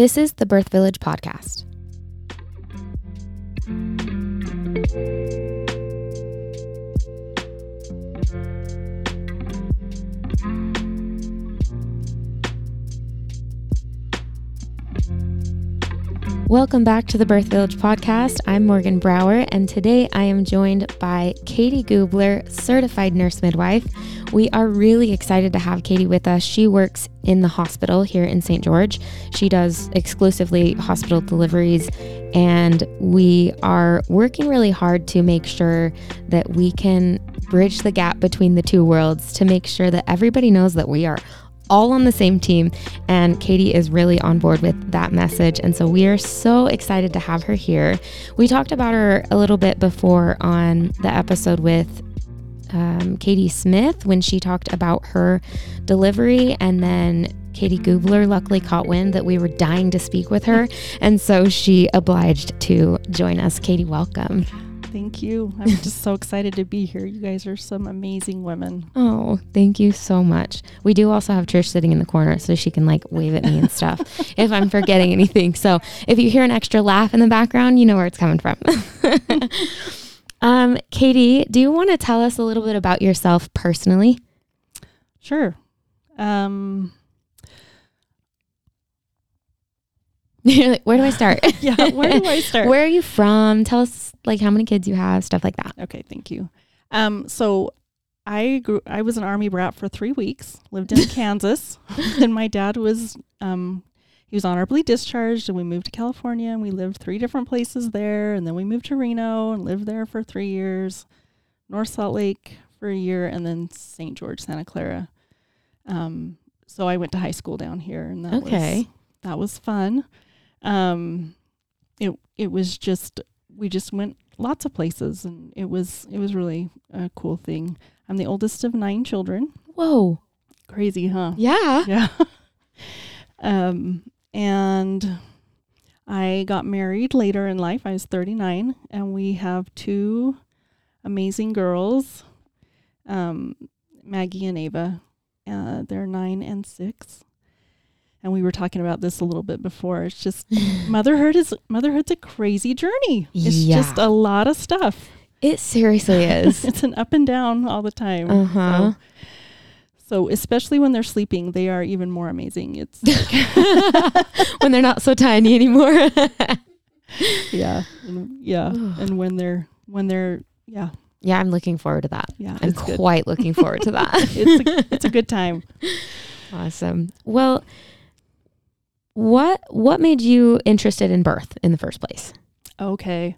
This is the Birth Village podcast. Welcome back to the Birth Village podcast. I'm Morgan Brower, and today I am joined by Katie Gubler, certified nurse midwife. We are really excited to have Katie with us. She works in the hospital here in St. George. She does exclusively hospital deliveries, and we are working really hard to make sure that we can bridge the gap between the two worlds to make sure that everybody knows that we are all on the same team. And Katie is really on board with that message. And so we are so excited to have her here. We talked about her a little bit before on the episode with um, Katie Smith when she talked about her delivery. And then Katie Gubler luckily caught wind that we were dying to speak with her. And so she obliged to join us. Katie, welcome. Thank you. I'm just so excited to be here. You guys are some amazing women. Oh, thank you so much. We do also have Trish sitting in the corner so she can like wave at me and stuff if I'm forgetting anything. So if you hear an extra laugh in the background, you know where it's coming from. um, Katie, do you want to tell us a little bit about yourself personally? Sure. Um, You're like, where do I start? yeah, where do I start? where are you from? Tell us like how many kids you have, stuff like that. Okay, thank you. Um, so I grew. I was an army brat for three weeks. Lived in Kansas, and my dad was um, he was honorably discharged, and we moved to California, and we lived three different places there, and then we moved to Reno and lived there for three years, North Salt Lake for a year, and then St. George, Santa Clara. Um, so I went to high school down here, and that Okay. was that was fun. Um, it it was just we just went lots of places and it was it was really a cool thing. I'm the oldest of nine children. Whoa. Crazy, huh? Yeah. Yeah. um and I got married later in life. I was 39 and we have two amazing girls. Um Maggie and Ava. Uh they're 9 and 6. And we were talking about this a little bit before. It's just motherhood is motherhood's a crazy journey. It's Yeah. just a lot of stuff. It seriously is. it's an up and down all the time. Uh huh. So, so especially when they're sleeping, they are even more amazing. It's when they're not so tiny anymore. yeah, yeah, and when they're when they're yeah yeah, I'm looking forward to that. yeah, I'm it's good. quite looking forward to that. It's a, it's a good time. awesome. Well, what what made you interested in birth in the first place? Okay.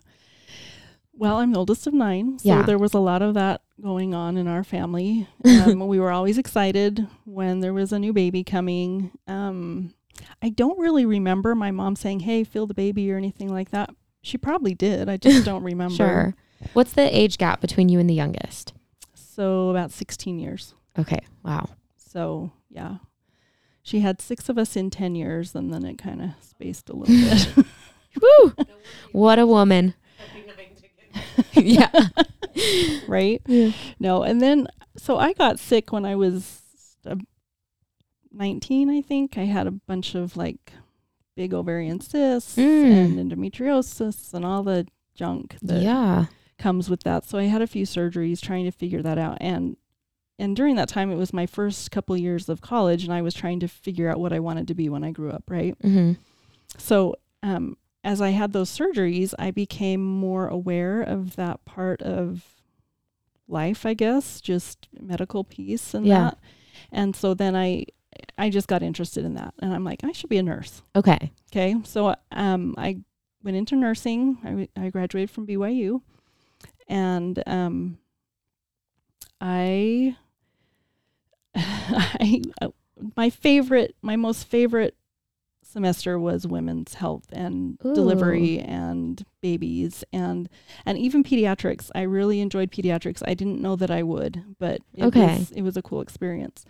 Well, I'm the oldest of nine, so Yeah. there was a lot of that going on in our family. Um, we were always excited when there was a new baby coming. Um, I don't really remember my mom saying, "Hey, feel the baby" or anything like that. She probably did. I just don't remember. Sure. What's the age gap between you and the youngest? So about 16 years. Okay. Wow. So yeah, she had six of us in 10 years, and then it kind of spaced a little bit. Woo! What a woman. yeah. right? Yeah. No, and then so I got sick when I was uh, 19, I think. I had a bunch of like big ovarian cysts Mm. and endometriosis and all the junk that Yeah. comes with that. So I had a few surgeries trying to figure that out and and during that time it was my first couple years of college and I was trying to figure out what I wanted to be when I grew up, right? Mm-hmm. So, um, as I had those surgeries, I became more aware of that part of life, I guess, just medical piece and Yeah. that. And so then I, I just got interested in that, and I'm like, I should be a nurse. Okay. Okay, so um, I went into nursing. I, w- I graduated from BYU, and um, I, I, uh, my favorite, my most favorite semester was women's health and delivery and babies and and even pediatrics. I really enjoyed pediatrics. I didn't know that I would, but it Okay. was it was a cool experience.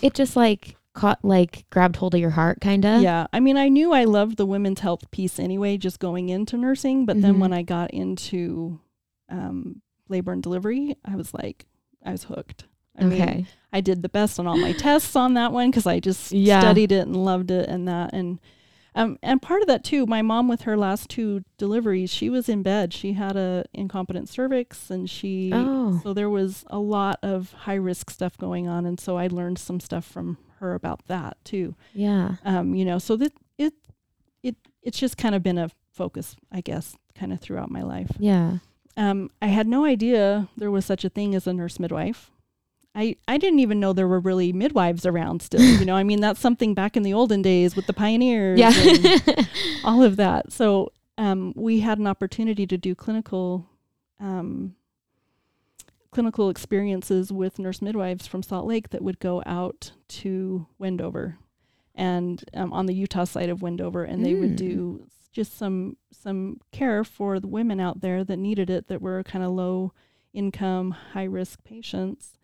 It just like caught like grabbed hold of your heart kind of. Yeah. I mean, I knew I loved the women's health piece anyway, just going into nursing. But Mhm. then when I got into um, labor and delivery, I was like, I was hooked. I mean, okay. I did the best on all my tests on that one because I just Yeah. studied it and loved it and that. And Um, and part of that too, my mom with her last two deliveries, she was in bed. She had a incompetent cervix, and she Oh. so there was a lot of high risk stuff going on, and so I learned some stuff from her about that too. Yeah. Um, you know, so that it it it's just kind of been a focus, I guess, kind of throughout my life. Yeah. Um, I had no idea there was such a thing as a nurse midwife. I, I didn't even know there were really midwives around still. You know, I mean, that's something back in the olden days with the pioneers Yeah. and all of that. So um, we had an opportunity to do clinical um, clinical experiences with nurse midwives from Salt Lake that would go out to Wendover and um, on the Utah side of Wendover, and they would Mm. do just some some care for the women out there that needed it, that were kind of low income, high risk patients.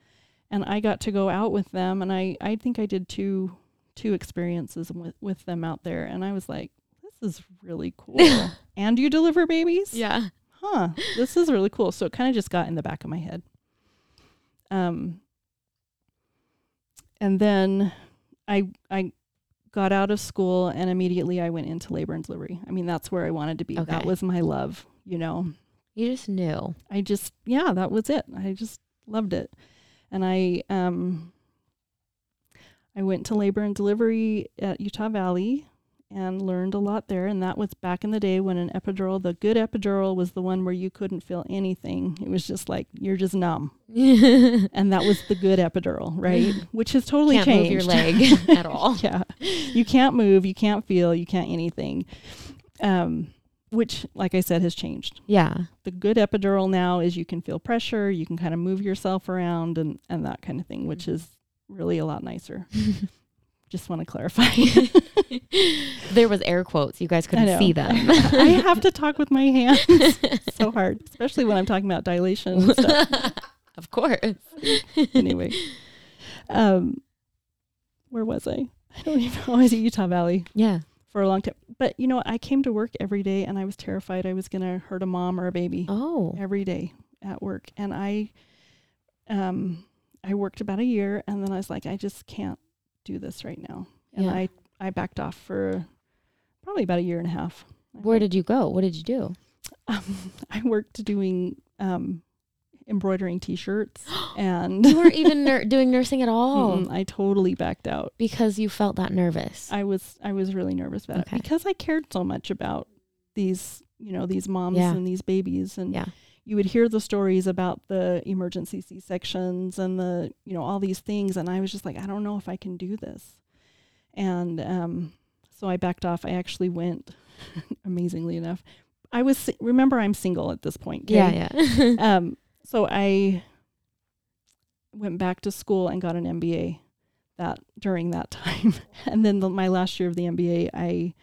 And I got to go out with them, and I I think I did two two experiences with with them out there, and I was like, this is really cool. and you deliver babies? yeah. huh, this is really cool. So it kind of just got in the back of my head. Um, and then I I got out of school and immediately I went into labor and delivery. I mean, that's where I wanted to be. That was my love, you know. You just knew. I just yeah, that was it. I just loved it. And I um I went to labor and delivery at Utah Valley and learned a lot there and that was back in the day when an epidural, the good epidural was the one where you couldn't feel anything. It was just like you're just numb. And that was the good epidural, right? Which has totally move changed. your leg at all. yeah. You can't move, you can't feel, you can't anything. Um which like I said has changed Yeah. the good epidural now is you can feel pressure, you can kind of move yourself around and, and that kind of thing, which is really a lot nicer. Just want to clarify. there was air quotes. You guys couldn't see them. I have to talk with my hands so hard, especially when I'm talking about dilation and stuff. of course. Anyway, um, where was I? I don't even know. I was at Utah Valley Yeah. For a long time. But you know, what? I came to work every day and I was terrified I was going to hurt a mom or a baby. Oh. every day at work and i um i worked about a year and then i was like i just can't do this right now and Yeah. i i backed off for probably about a year and a half Where did you go? What did you do? um, i worked doing um embroidering t-shirts and You weren't even nur- doing nursing at all Mm-mm, i totally backed out because you felt that nervous. i was i was really nervous about Okay. it because i cared so much about these you know these moms Yeah. and these babies and Yeah. you would hear the stories about the emergency c-sections and the you know all these things and i was just like i don't know if i can do this and um so i backed off i actually went amazingly enough i was remember i'm single at this point yeah, yeah. um so i went back to school and got an mba that during that time. And then the, my last year of the mba i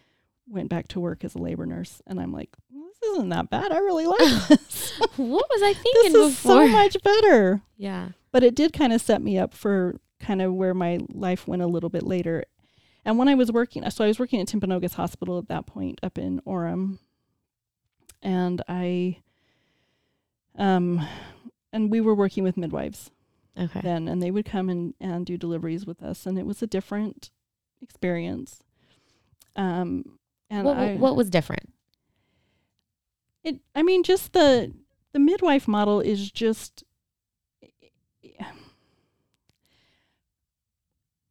went back to work as a labor nurse. And i'm like well, this isn't that bad. I really like this. What was I thinking this is before? so much better. Yeah. but it did kind of set me up for kind of where my life went a little bit later. And when i was working so i was working at timpanogos hospital at that point up in orem. And i um and we were working with midwives Okay. then and they would come and, and do deliveries with us and it was a different experience um and what, I, what was different? it i mean just the the midwife model is just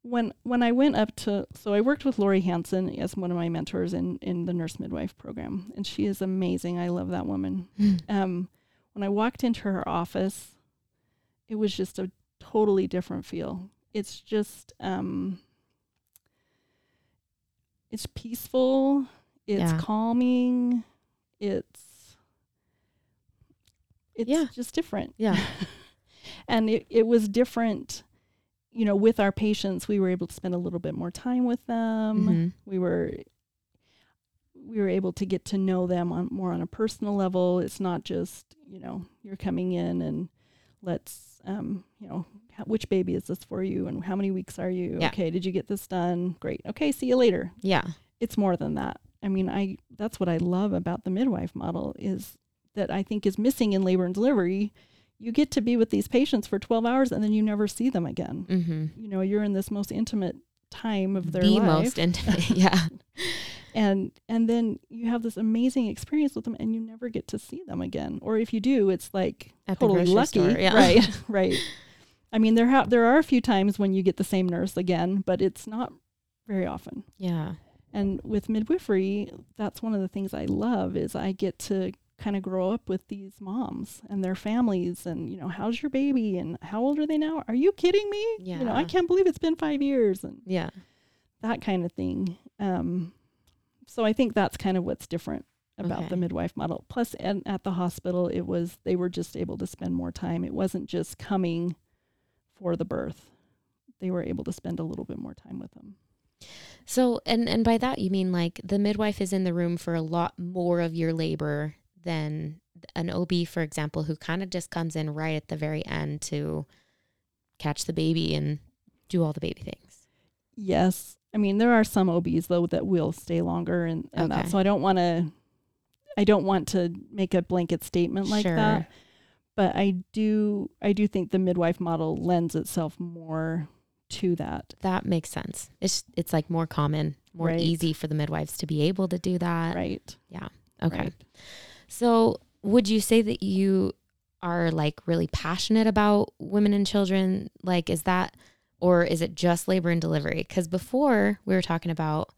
when when i went up to so i worked with lori hansen as one of my mentors in in the nurse midwife program and she is amazing i love that woman um when i walked into her office it was just a totally different feel it's just um it's peaceful it's Yeah. calming it's it's Yeah. just different Yeah. and it, it was different you know with our patients we were able to spend a little bit more time with them Mhm. we were we were able to get to know them on more on a personal level it's not just you know you're coming in and let's um you know how, which baby is this for you and how many weeks are you Yeah. okay did you get this done great okay see you later Yeah. it's more than that i mean i that's what i love about the midwife model is that i think is missing in labor and delivery you get to be with these patients for 12 hours and then you never see them again Mm-hmm. you know you're in this most intimate time of their The life most intimate. yeah. and and then you have this amazing experience with them and you never get to see them again or if you do it's like At totally lucky store, yeah. right right i mean there ha- there are a few times when you get the same nurse again but it's not very often Yeah. and with midwifery that's one of the things i love is i get to kind of grow up with these moms and their families and you know how's your baby and how old are they now are you kidding me yeah. you know i can't believe it's been five years and Yeah. that kind of thing. Um, so I think that's kind of what's different about Okay. the midwife model. Plus, and at the hospital, it was they were just able to spend more time. It wasn't just coming for the birth; they were able to spend a little bit more time with them. So, and and by that you mean like the midwife is in the room for a lot more of your labor than an OB, for example, who kind of just comes in right at the very end to catch the baby and do all the baby things. Yes, I mean there are some OBs though that will stay longer, and, and Okay. that. So I don't want to, I don't want to make a blanket statement like Sure. that. But I do, I do think the midwife model lends itself more to that. That makes sense. It's it's like more common, more Right. easy for the midwives to be able to do that. Right. Yeah. Okay. Right. So, would you say that you are like really passionate about women and children? Like, is that, or is it just labor and delivery? Because before we were talking about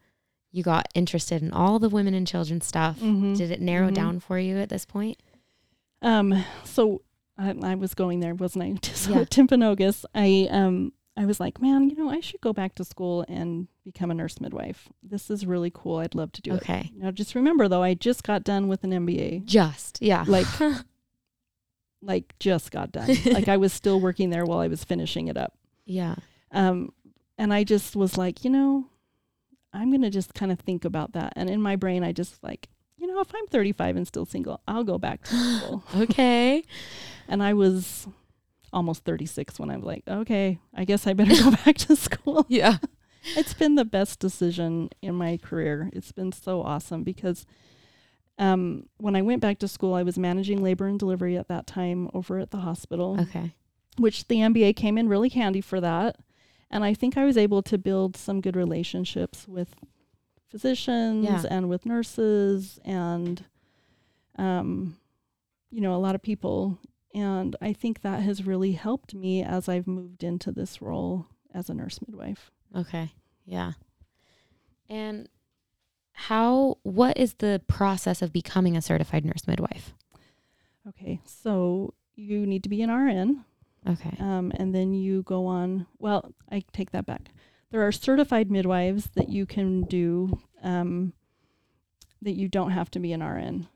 you got interested in all the women and children stuff. Mhm. Did it narrow Mhm. down for you at this point? Um, so I, I was going there, wasn't I? So Yeah. Timpanogos, I um I was like, man, you know, I should go back to school and become a nurse midwife. This is really cool. I'd love to do it. Okay. Now just remember though, I just got done with an MBA. Just, yeah. Like like just got done. like I was still working there while I was finishing it up. yeah. Um and I just was like, you know, I'm going to just kind of think about that. And in my brain I just like, you know, if I'm 35 and still single, I'll go back to school. Okay. And I was almost 36 when I was like, okay, I guess I better go back to school. yeah. It's been the best decision in my career. It's been so awesome because um, when I went back to school, I was managing labor and delivery at that time over at the hospital, Okay. which the MBA came in really handy for that. And I think I was able to build some good relationships with physicians Yeah. and with nurses and, um, you know, a lot of people. And I think that has really helped me as I've moved into this role as a nurse midwife. Okay. Yeah. And how, what is the process of becoming a certified nurse midwife? Okay, so you need to be an RN, Okay. um, and then you go on. Well, I take that back. There are certified midwives that you can do um, that you don't have to be an RN.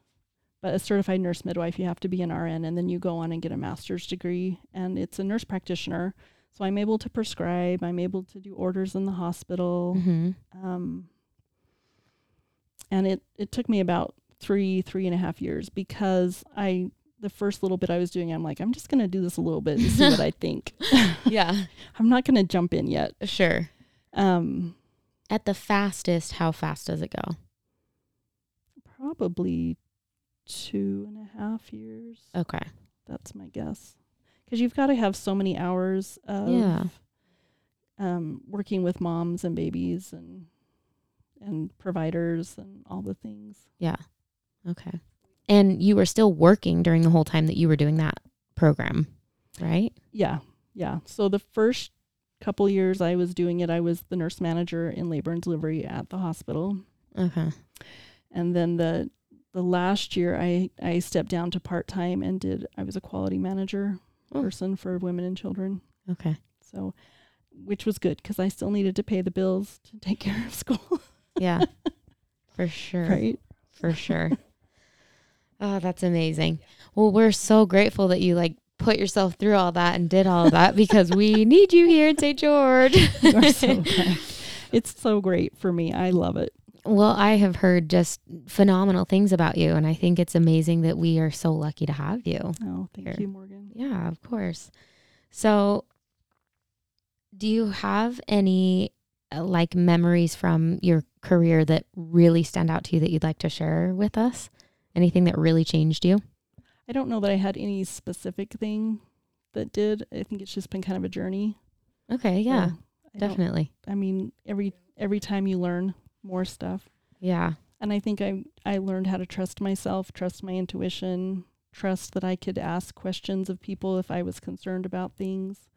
But a certified nurse midwife, you have to be an RN, and then you go on and get a master's degree, and it's a nurse practitioner. So I'm able to prescribe. I'm able to do orders in the hospital. Mm-hmm. Um, and it, it took me about three, three and a half years because I, the first little bit I was doing, I'm like, I'm just going to do this a little bit and see what I think. Yeah. I'm not going to jump in yet. Sure. Um, At the fastest, how fast does it go? probably two and a half years. Okay. That's my guess. Because you've got to have so many hours of Yeah. um, working with moms and babies and and providers and all the things. Yeah. Okay. And you were still working during the whole time that you were doing that program, right? Yeah, yeah. So the first couple years I was doing it, I was the nurse manager in labor and delivery at the hospital, Okay. and then the the last year I I stepped down to part time and did I was a quality manager Oh. person for women and children. Okay. So, which was good because I still needed to pay the bills to take care of school, Yeah. For sure. right? For sure. Oh, that's amazing. Well, we're so grateful that you like put yourself through all that and did all of that because we need you here in St. George. So. It's so great for me. I love it. Well, I have heard just phenomenal things about you, and I think it's amazing that we are so lucky to have you. Oh, thank Here. you, Morgan. Yeah, of course. So, do you have any uh, like memories from your career that really stand out to you that you'd like to share with us? Anything that really changed you? I don't know that I had any specific thing that did. I think it's just been kind of a journey. Okay, yeah, So I definitely. I mean, every every time you learn more stuff. Yeah. And I think I I learned how to trust myself, trust my intuition, trust that I could ask questions of people if I was concerned about things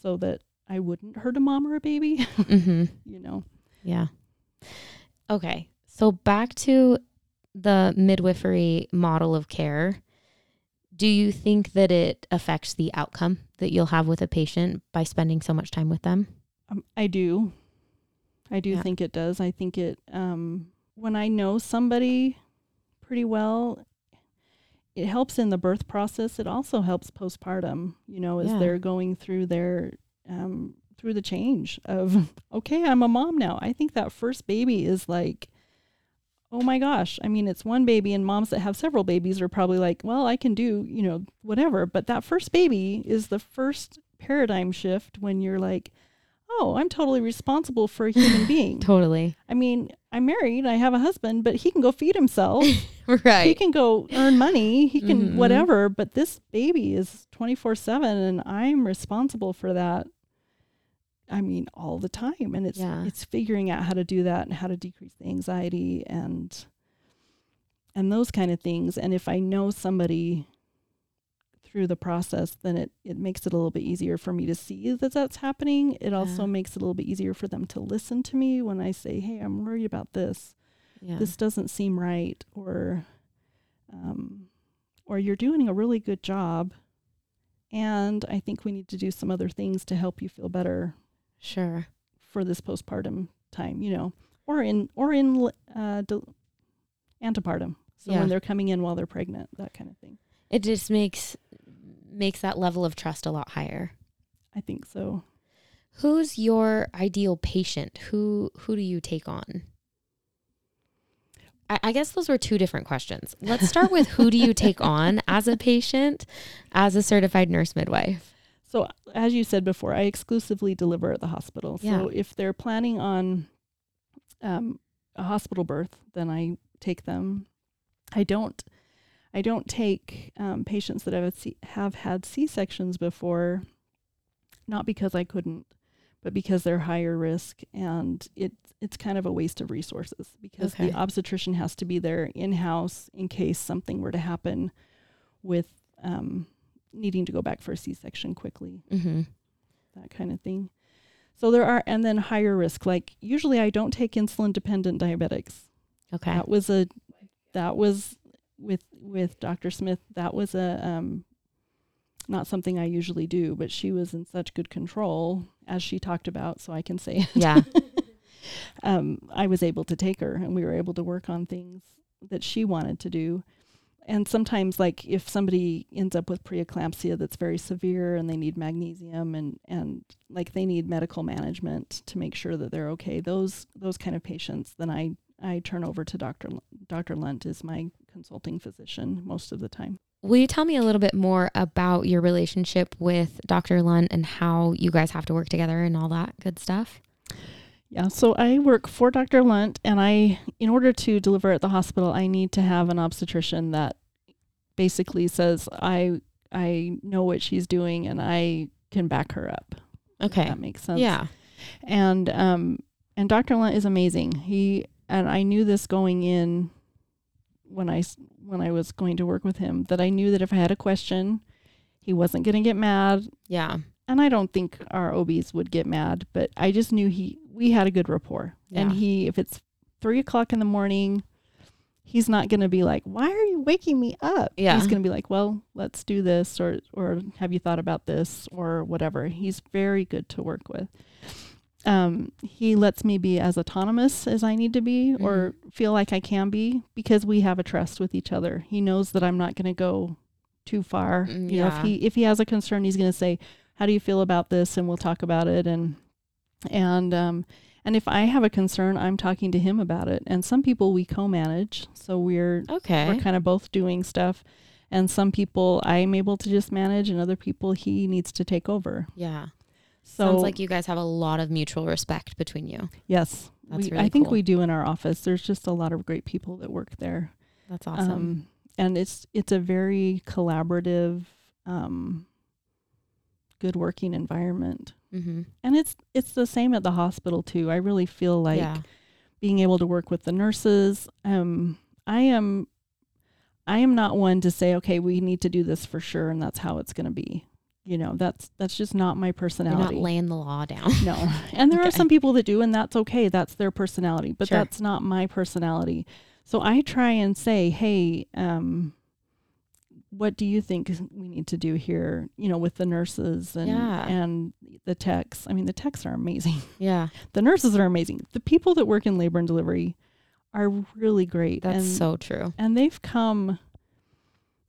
so that I wouldn't hurt a mom or a baby, Mm-hmm. you know. Yeah. Okay. So back to the midwifery model of care. Do you think that it affects the outcome that you'll have with a patient by spending so much time with them? Um, I do. I do Yeah. think it does. I think it um when I know somebody pretty well it helps in the birth process. It also helps postpartum, you know, as Yeah. they're going through their um through the change of okay, I'm a mom now. I think that first baby is like oh my gosh. I mean, it's one baby and moms that have several babies are probably like, well, I can do, you know, whatever, but that first baby is the first paradigm shift when you're like oh, I'm totally responsible for a human being. Totally. I mean, I'm married, I have a husband, but he can go feed himself. Right. He can go earn money, he can Mhm. whatever, but this baby is 24/7 and I'm responsible for that. I mean, all the time and it's Yeah. it's figuring out how to do that and how to decrease the anxiety and and those kind of things and if I know somebody through the process, then it, it makes it a little bit easier for me to see that that's happening. It also makes it a little bit easier for them to listen to me when I say, "Hey, I'm worried about this. Yeah. This doesn't seem right," or, um, or you're doing a really good job, and I think we need to do some other things to help you feel better sure. for this postpartum time. You know, or in or in uh, del- antepartum. So Yeah. when they're coming in while they're pregnant, that kind of thing. It just makes makes that level of trust a lot higher. I think so. Who's your ideal patient? Who who do you take on? I, I guess those were two different questions. Let's start with who do you take on as a patient, as a certified nurse midwife? So, as you said before, I exclusively deliver at the hospital. Yeah. So, if they're planning on um, a hospital birth, then I take them. I don't. I don't take um, patients that have had C- have had C sections before, not because I couldn't, but because they're higher risk, and it it's kind of a waste of resources because Okay. the obstetrician has to be there in house in case something were to happen with um, needing to go back for a C section quickly Mm-hmm. that kind of thing. So there are, and then higher risk. Like usually, I don't take insulin dependent diabetics. Okay. That was a, that was with with Dr. Smith. That was a um, not something I usually do, but she was in such good control as she talked about, so I can say Yeah. um, I was able to take her, and we were able to work on things that she wanted to do. And sometimes, like if somebody ends up with preeclampsia that's very severe and they need magnesium and and like they need medical management to make sure that they're okay, those those kind of patients, then I I turn over to Dr. L- Dr. Lunt is my consulting physician most of the time. Will you tell me a little bit more about your relationship with Dr. Lunt and how you guys have to work together and all that good stuff? Yeah, so I work for Dr. Lunt, and I, in order to deliver at the hospital, I need to have an obstetrician that basically says I I know what she's doing and I can back her up. if Okay. that makes sense. Yeah. and um and Dr. Lunt is amazing. He and I knew this going in when I when I was going to work with him that I knew that if I had a question, he wasn't going to get mad Yeah. and I don't think our OBs would get mad, but I just knew he we had a good rapport. And he if it's three o'clock in the morning, he's not gonna be like, Why are you waking me up? Yeah. He's gonna be like, Well, let's do this or or have you thought about this or whatever. He's very good to work with. Um, he lets me be as autonomous as I need to be or feel like I can be because we have a trust with each other. He knows that I'm not gonna go too far. Mm, You know, if he if he has a concern, he's gonna say, how do you feel about this and we'll talk about it and and um and if I have a concern, I'm talking to him about it. And some people we co-manage, so we're Okay. we're kind of both doing stuff. And some people I'm able to just manage, and other people he needs to take over. Yeah. So Sounds like you guys have a lot of mutual respect between you. yes, That's we, really I think cool. we do in our office. There's just a lot of great people that work there. That's awesome. Um, and it's it's a very collaborative, um, good working environment. Mm-hmm. And it's it's the same at the hospital too. I really feel like yeah. being able to work with the nurses. Um, I am, I am not one to say, okay, we need to do this for sure, and that's how it's going to be. You know, that's that's just not my You're personality. not laying the law down. No. And there are some people that do, and that's okay. That's their personality, but Sure. that's not my personality. So I try and say, hey, um, what do you think we need to do here? You know, with the nurses and Yeah. and the techs. I mean, the techs are amazing. yeah, The nurses are amazing. The people that work in labor and delivery are really great. that's and, so true. and they've come.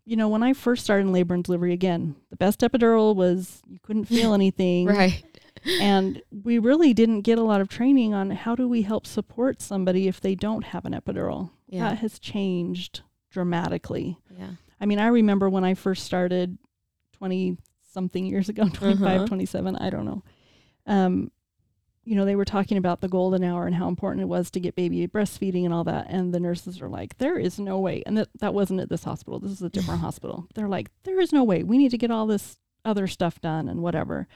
You know, when I first started in labor and delivery, again, the best epidural was you couldn't feel anything Right. and we really didn't get a lot of training on how do we help support somebody if they don't have an epidural. Yeah. That has changed dramatically. Yeah. I mean, I remember when I first started 20 something years ago, 25, Uh-huh. 27, I don't know. Um, you know, they were talking about the golden hour and how important it was to get baby breastfeeding and all that. And the nurses are like, there is no way. And that, that wasn't at this hospital. This is a different hospital. They're like, there is no way. We need to get all this other stuff done and whatever.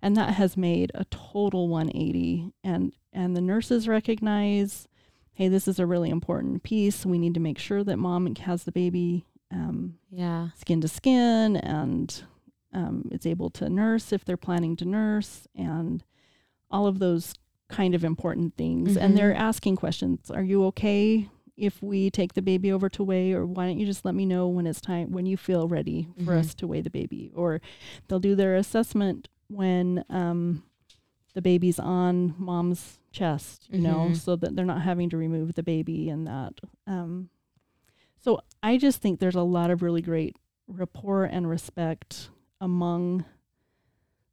And that has made a total 180. And, and the nurses recognize, hey, this is a really important piece. We need to make sure that mom has the baby um, Yeah. skin to skin and um, it's able to nurse if they're planning to nurse and all of those kind of important things. And they're asking questions. Are you okay if we take the baby over to weigh or why don't you just let me know when it's time when you feel ready for Mhm. us to weigh the baby or they'll do their assessment when um, the baby's on mom's chest you know Mhm. so that they're not having to remove the baby and that um, so i just think there's a lot of really great rapport and respect among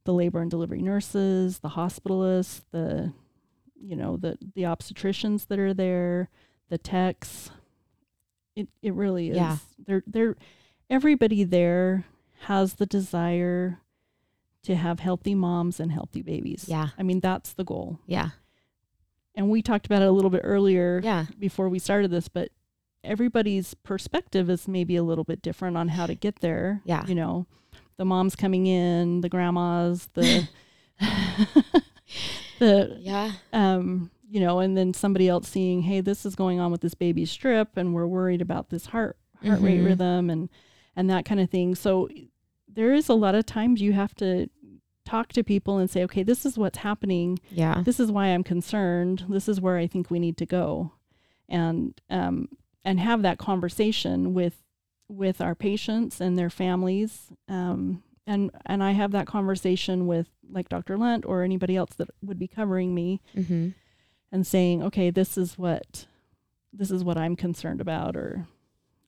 the labor and delivery nurses the hospitalists the you know the the obstetricians that are there the techs it it really is Yeah. they're they're everybody there has the desire to have healthy moms and healthy babies Yeah. i mean that's the goal Yeah. and we talked about it a little bit earlier Yeah. before we started this, but everybody's perspective is maybe a little bit different on how to get there. Yeah. You know, the moms coming in, the grandmas, the the Yeah. um, you know, and then somebody else seeing, hey, this is going on with this baby strip and we're worried about this heart heart rate Mhm. rhythm and and that kind of thing. So there is a lot of times you have to talk to people and say, okay, this is what's happening Yeah. this is why I'm concerned. This is where I think we need to go, and um, and have that conversation with with our patients and their families. Um, and and I have that conversation with like Dr. Lent or anybody else that would be covering me Mm-hmm. and saying, okay, this is what this is what I'm concerned about, or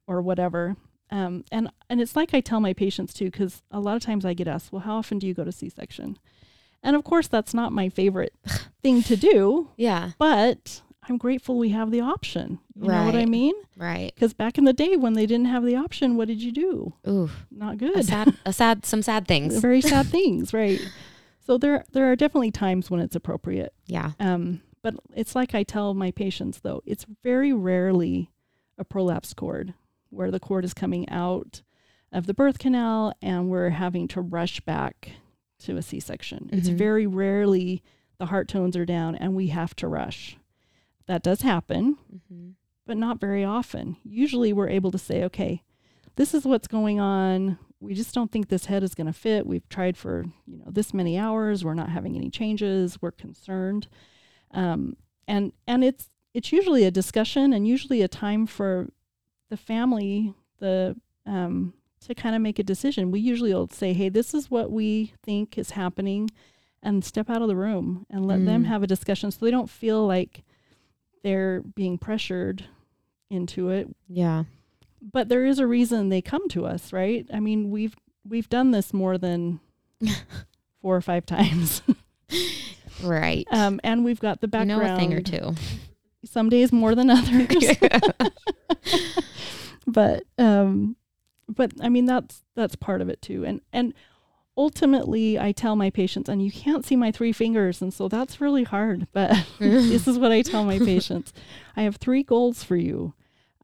or whatever. Um, and and it's like I tell my patients too, because a lot of times I get asked, well, how often do you go to C-section? And of course, that's not my favorite thing to do, Yeah. but I'm grateful we have the option. You know what I mean? Right. Because back in the day when they didn't have the option, what did you do? Ooh. Not A good. sad. A sad. Some sad things. Very sad things, right? So there there are definitely times when it's appropriate. Yeah. Um, but it's like I tell my patients though, it's very rarely a prolapse cord where the cord is coming out of the birth canal and we're having to rush back to a C-section. It's Mhm. very rarely the heart tones are down and we have to rush. That does happen, Mm-hmm. but not very often. Usually we're able to say, okay, this is what's going on. We just don't think this head is going to fit. We've tried for, you know, this many hours. We're not having any changes. We're concerned. Um, and and it's it's usually a discussion and usually a time for the family, the um, to kind of make a decision. We usually will say, hey, this is what we think is happening and step out of the room and let them Mm. have a discussion so they don't feel like they're being pressured into it Yeah. but there is a reason they come to us right i mean we've we've done this more than four or five times Right. um, and we've got the you background know a thing or two. some days more than others but um but i mean that's that's part of it too and and ultimately i tell my patients and you can't see my three fingers and so that's really hard but this is what i tell my patients i have three goals for you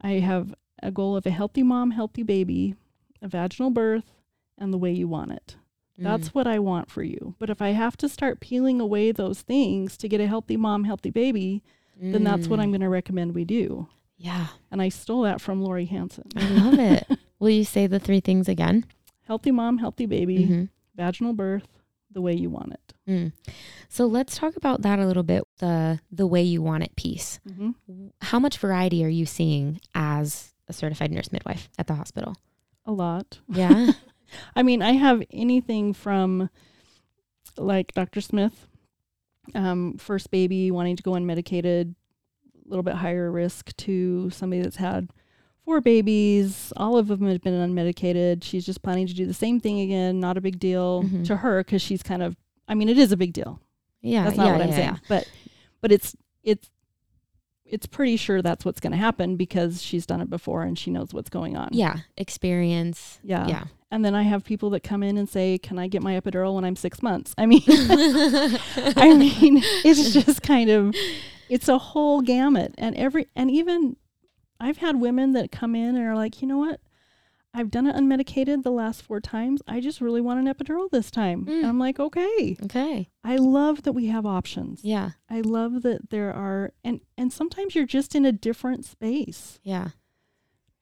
i have a goal of a healthy mom healthy baby a vaginal birth and the way you want it that's Mm. what i want for you but if i have to start peeling away those things to get a healthy mom healthy baby then that's what Mm. I'm going to recommend we do. Yeah. And I stole that from Lori Hansen. I love it. Will you say the three things again? healthy mom, healthy baby, Mhm. Vaginal birth, the way you want it. Mm. So let's talk about that a little bit. The the way you want it piece. hmm How much variety are you seeing as a certified nurse midwife at the hospital? A lot. Yeah. I mean, I have anything from like Dr. Smith, um, first baby wanting to go unmedicated, a little bit higher risk to somebody that's had four babies. All of them have been unmedicated. She's just planning to do the same thing again. Not a big deal Mhm. to her because she's kind of. I mean, it is a big deal. yeah. That's not yeah, what I'm yeah, saying. yeah. But but it's it's it's pretty sure that's what's going to happen because she's done it before and she knows what's going on. Yeah. Experience. Yeah. Yeah. And then I have people that come in and say, "Can I get my epidural when I'm 6 months?" I mean, I mean, it's just kind of it's a whole gamut and every and even I've had women that come in and are like, "You know what? I've done it unmedicated the last 4 times. I just really want an epidural this time." Mm. And I'm like, "Okay." okay. I love that we have options. Yeah. I love that there are and and sometimes you're just in a different space. Yeah.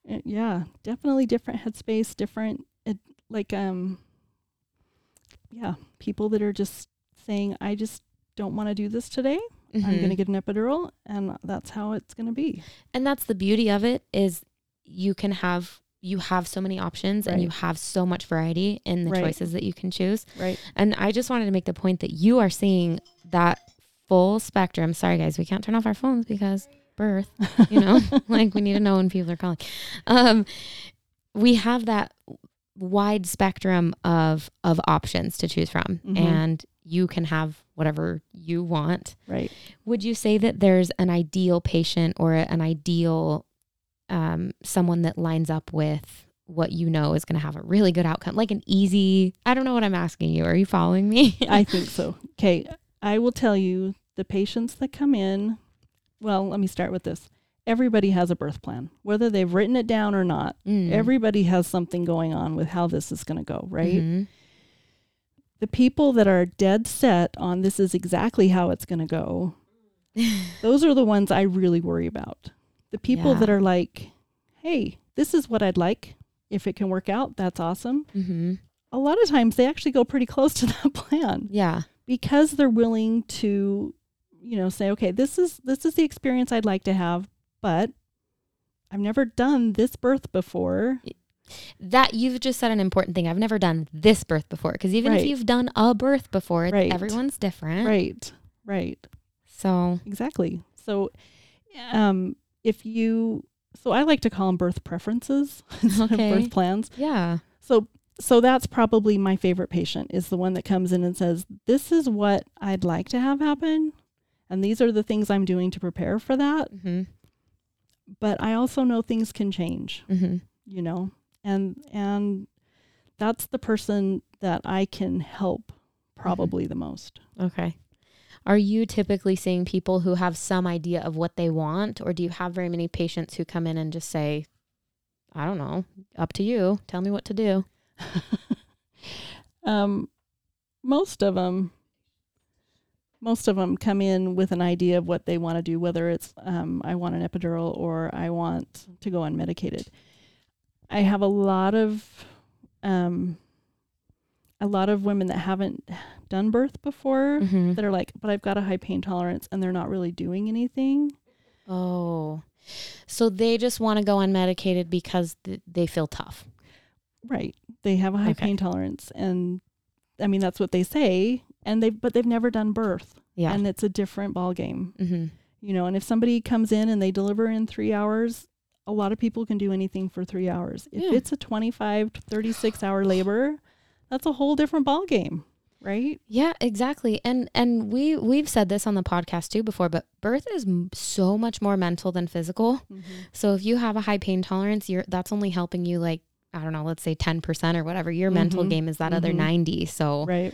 Uh, yeah, definitely different headspace, different uh, like um yeah, people that are just saying I just don't want to do this today. I'm going to get an epidural and that's how it's going to be. and that's the beauty of it is you can have you have so many options and you have so much variety in the Right. choices that you can choose. Right. And I just wanted to make the point that you are seeing that full spectrum. Sorry, guys, we can't turn off our phones because birth, you know, like we need to know when people are calling. Um, we have that wide spectrum of of options to choose from, Mhm. and you can have whatever you want. Right. Would you say that there's an ideal patient or an ideal um, someone that lines up with what you know is going to have a really good outcome, like an easy? I don't know what I'm asking you. Are you following me? I think so. Okay, I will tell you the patients that come in, well, let me start with this. Everybody has a birth plan, whether they've written it down or not. Mm. Everybody has something going on with how this is going to go, right? Mhm. the people that are dead set on this is exactly how it's going to go, those are the ones I really worry about. The people Yeah. that are like, hey, this is what I'd like. If it can work out, that's awesome. Mhm. A lot of times they actually go pretty close to that plan Yeah. because they're willing to, you know, say, okay, this is this is the experience I'd like to have, but I've never done this birth before. That you've just said an important thing. I've never done this birth before because even if you've done a birth before, Right. everyone's different. Right. Right. So, Exactly. So, um, if you, so I like to call them birth preferences instead Okay. of birth plans. yeah. So, so that's probably my favorite patient is the one that comes in and says, "This is what I'd like to have happen, and these are the things I'm doing to prepare for that." Mhm. But I also know things can change, Mhm. you know, and and that's the person that I can help probably the most. Okay. Are you typically seeing people who have some idea of what they want, or do you have very many patients who come in and just say, I don't know, up to you. Tell me what to do. um, most of them, most of them come in with an idea of what they want to do, whether it's um, I want an epidural or I want to go unmedicated. I have a lot of, um, a lot of women that haven't done birth before Mhm. that are like, but I've got a high pain tolerance, and they're not really doing anything. Oh. So they just want to go unmedicated because th- they feel tough. Right. They have a high Okay. pain tolerance, and I mean that's what they say, and they've but they've never done birth. Yeah. and it's a different ball game mm-hmm. you know and if somebody comes in and they deliver in three hours a lot of people can do anything for three hours if Yeah. it's a 25 to 36 hour labor that's a whole different ball game right Yeah, exactly. And and we we've said this on the podcast too before, but birth is m- so much more mental than physical. So if you have a high pain tolerance, you're that's only helping you like I don't know, let's say 10% or whatever. Your mental Mhm. game is that other Mhm. 90. So right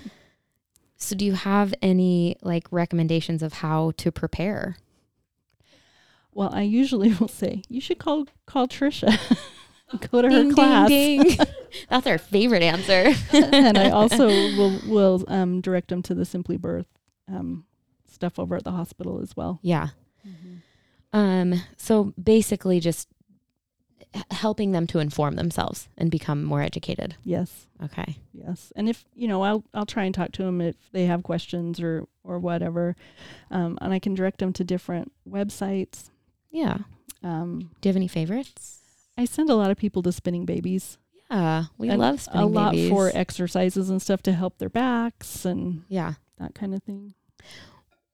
so do you have any like recommendations of how to prepare? well i usually will say you should call call trisha go to her class ding, ding. That's our favorite answer. and i also will will um, direct them to the simply birth um, stuff over at the hospital as well Yeah. Um, so basically, just helping them to inform themselves and become more educated. Yes. Okay. Yes, and if you know, I'll I'll try and talk to them if they have questions or or whatever, um, and I can direct them to different websites. Yeah. Um, Do you have any favorites? I send a lot of people to Spinning Babies. Yeah, we and love spinning a lot babies. for exercises and stuff to help their backs and yeah. that kind of thing.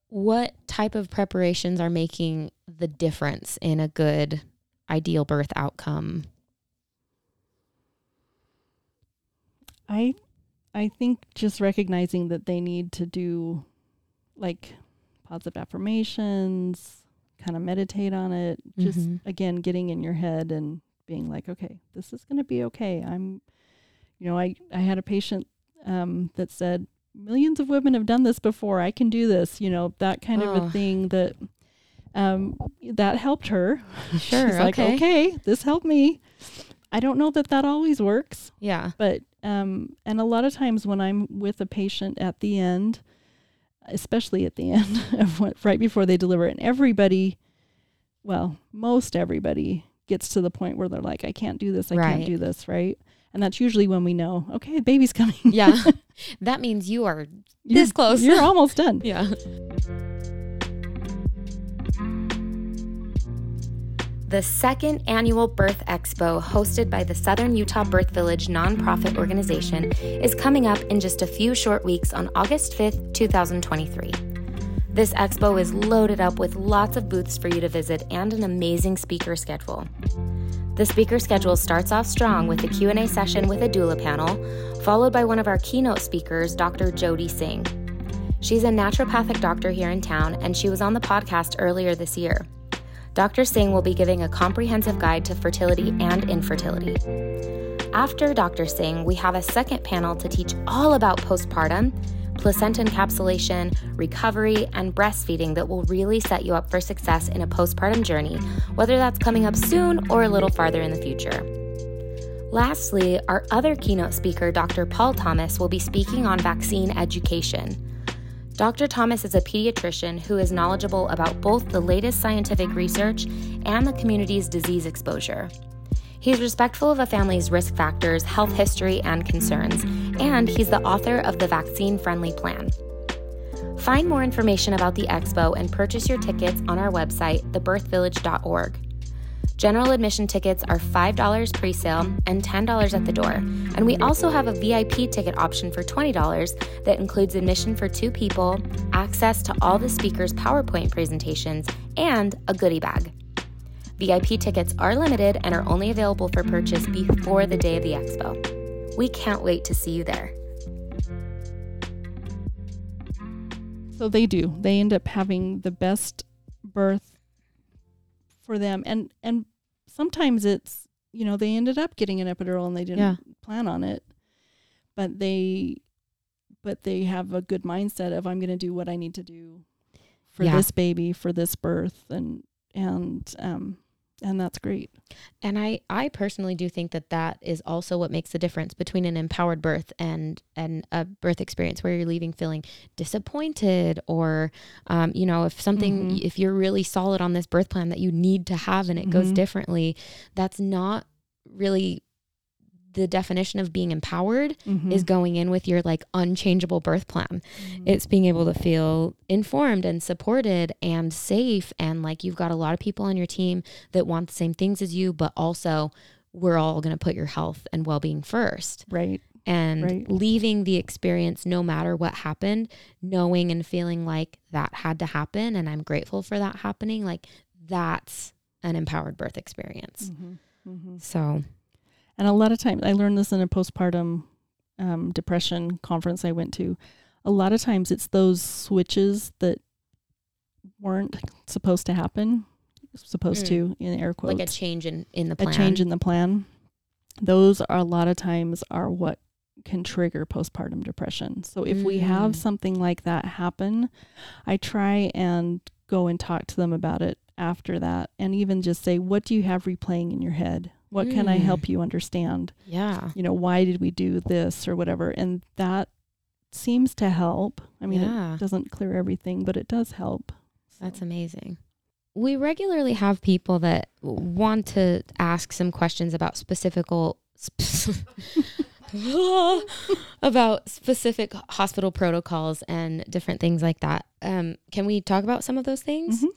What type of preparations are making the difference in a good ideal birth outcome? I I think just recognizing that they need to do like positive affirmations, kind of meditate on it, just Mhm. again getting in your head and being like, okay, this is going to be okay. I'm you know, I I had a patient um that said millions of women have done this before. I can do this, you know, that kind of Oh. a thing that um that helped her. Sure. She's like, okay. okay, this helped me. I don't know that that always works, Yeah. but um, and a lot of times when I'm with a patient at the end, especially at the end of what, right before they deliver, and everybody, well, most everybody gets to the point where they're like, I can't do this, I Right. can't do this, right? And that's usually when we know, okay, the baby's coming. Yeah. that means you are You're- this close. You're almost done. Yeah. The second annual Birth Expo, hosted by the Southern Utah Birth Village nonprofit organization, is coming up in just a few short weeks on August 5th, 2023. This expo is loaded up with lots of booths for you to visit and an amazing speaker schedule. The speaker schedule starts off strong with a Q&A session with a doula panel, followed by one of our keynote speakers, Dr. Jody Singh. She's a naturopathic doctor here in town, and she was on the podcast earlier this year. Dr. Singh will be giving a comprehensive guide to fertility and infertility. After Dr. Singh, we have a second panel to teach all about postpartum, placenta encapsulation, recovery, and breastfeeding that will really set you up for success in a postpartum journey, whether that's coming up soon or a little farther in the future. Lastly, our other keynote speaker, Dr. Paul Thomas, will be speaking on vaccine education. Dr. Thomas is a pediatrician who is knowledgeable about both the latest scientific research and the community's disease exposure. He's respectful of a family's risk factors, health history, and concerns, and he's the author of the Vaccine Friendly Plan. Find more information about the expo and purchase your tickets on our website, thebirthvillage.org. General admission tickets are $5 pre sale and $10 at the door. And we also have a VIP ticket option for $20 that includes admission for two people, access to all the speakers' PowerPoint presentations, and a goodie bag. VIP tickets are limited and are only available for purchase before the day of the expo. We can't wait to see you there. So they do. They end up having the best birth for them, and and sometimes it's you know they ended up getting an epidural and they didn't Yeah. plan on it, but they but they have a good mindset of I'm going to do what I need to do for Yeah. this baby for this birth and and um and that's great. And I, I personally do think that that is also what makes the difference between an empowered birth and and a birth experience where you're leaving feeling disappointed or, um, you know, if something, Mhm. if you're really solid on this birth plan that you need to have and it goes Mhm. differently, that's not really the definition of being empowered Mm-hmm. is going in with your like unchangeable birth plan. Mhm. It's being able to feel informed and supported and safe. And like you've got a lot of people on your team that want the same things as you, but also we're all going to put your health and well being first. right. And Right. leaving the experience, no matter what happened, knowing and feeling like that had to happen. And I'm grateful for that happening. Like that's an empowered birth experience. Mm-hmm. Mm-hmm. So, And a lot of times, I learned this in a postpartum um, depression conference I went to. A lot of times, it's those switches that weren't supposed to happen, supposed Mm. to in air quotes, like a change in, in the a plan. change in the plan. Those are a lot of times are what can trigger postpartum depression. So if we have Mm. something like that happen, I try and go and talk to them about it after that, and even just say, "What do you have replaying in your head? What can I Mm. help you understand?" yeah. you know, why did we do this or whatever. And that seems to help. I mean, Yeah. it doesn't clear everything, but it does help. So, That's amazing. we regularly have people that want to ask some questions about specific about specific hospital protocols and different things like that. Um, can we talk about some of those things? Mhm.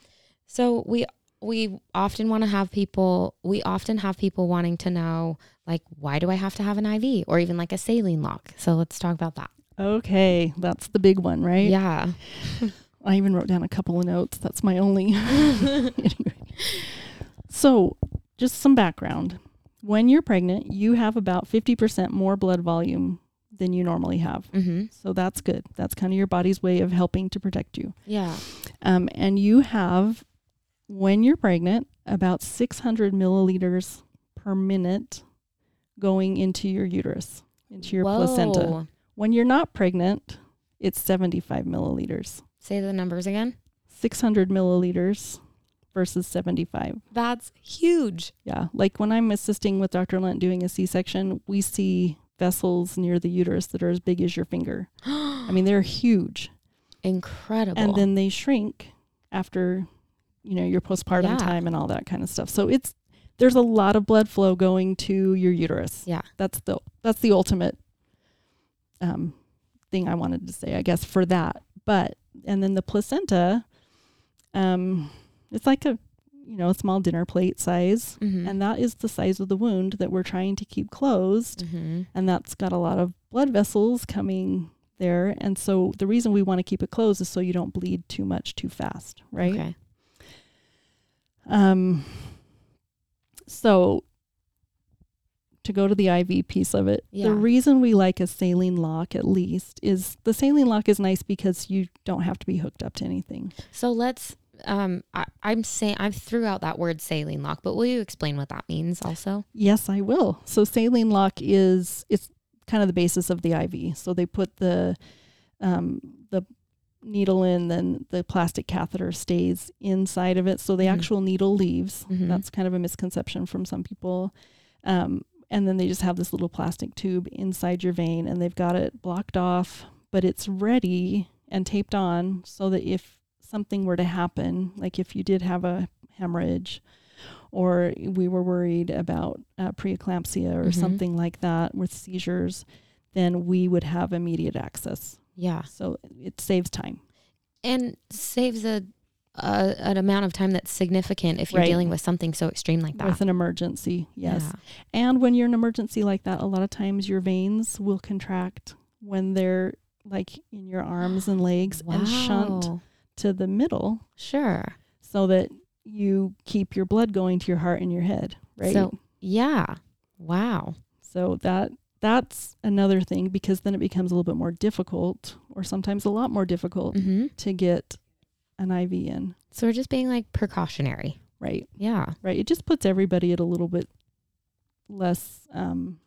So we we often want to have people. We often have people wanting to know like why do I have to have an IV or even like a saline lock. So let's talk about that. Okay, that's the big one, right? Yeah. I even wrote down a couple of notes. That's my only. anyway. So, just some background. When you're pregnant, you have about 50% more blood volume than you normally have. Mm-hmm. So, that's good. That's kind of your body's way of helping to protect you. Yeah. Um, and you have, when you're pregnant, about 600 milliliters per minute going into your uterus, into your placenta. When you're not pregnant, it's 75 milliliters. Say the numbers again. 600 milliliters versus 75. That's huge. Yeah. Like when I'm assisting with Dr. Lent doing a C section, we see vessels near the uterus that are as big as your finger. I mean, they're huge. Incredible. And then they shrink after, you know, your postpartum Yeah. time and all that kind of stuff. So it's, there's a lot of blood flow going to your uterus. Yeah. That's the, that's the ultimate um, thing I wanted to say, I guess, for that. But, and then the placenta, um, it's like a, you know, a small dinner plate size. Mhm. And that is the size of the wound that we're trying to keep closed. Mhm. And that's got a lot of blood vessels coming there. And so the reason we want to keep it closed is so you don't bleed too much too fast, right? Okay. Um, so to go to the IV piece of it, Yeah. the reason we like a saline lock at least is the saline lock is nice because you don't have to be hooked up to anything. So let's. Um, I, I'm saying I threw out that word saline lock, but will you explain what that means also? Yes, I will. So saline lock is it's kind of the basis of the IV. So they put the um, the needle in, then the plastic catheter stays inside of it. So the Mhm. actual needle leaves. Mhm. That's kind of a misconception from some people. Um, and then they just have this little plastic tube inside your vein, and they've got it blocked off, but it's ready and taped on so that if something were to happen, like if you did have a hemorrhage or we were worried about uh, preeclampsia or Mhm. something like that with seizures, then we would have immediate access. Yeah, So it saves time. and saves a, a an amount of time that's significant if you're Right. dealing with something so extreme like that. With an emergency, yes. Yeah. And when you're in an emergency like that, a lot of times your veins will contract when they're like in your arms and legs and shunt to the middle Sure. so that you keep your blood going to your heart and your head, right? So yeah. Wow. So that that's another thing because then it becomes a little bit more difficult or sometimes a lot more difficult hmm to get an IV in, So we're just being like precautionary. right? Yeah. Right. It just puts everybody at a little bit less um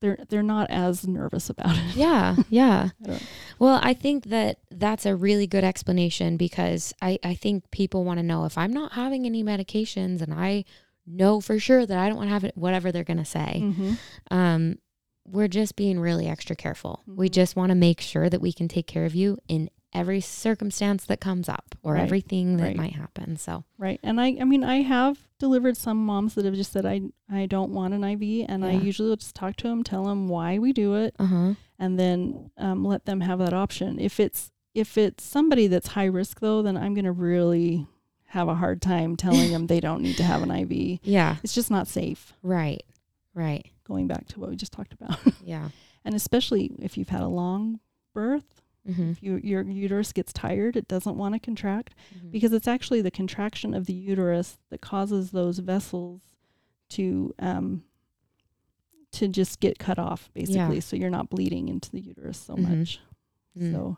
they're they're not as nervous about it. Yeah. Yeah. I Well, I think that that's a really good explanation because I, I think people want to know if I'm not having any medications and I know for sure that I don't want to have it, whatever they're going to say. Mhm. Um, we're just being really extra careful. We Mhm. just want to make sure that we can take care of you in every circumstance that comes up or Right, everything that right. might happen. So, Right. And I I mean I have delivered some moms that have just said I I don't want an IV and I usually will just talk to them, tell them why we do it uh huh. and then um, let them have that option. If it's if it's somebody that's high risk though, then I'm going to really have a hard time telling them they don't need to have an IV. Yeah. It's just not safe. Right. Right. Going back to what we just talked about. Yeah. and especially if you've had a long birth, Mm-hmm. if you, your uterus gets tired, it doesn't want to contract because it's actually the contraction of the uterus that causes those vessels to um to just get cut off basically Yeah. so you're not bleeding into the uterus so Mhm. much Mm. so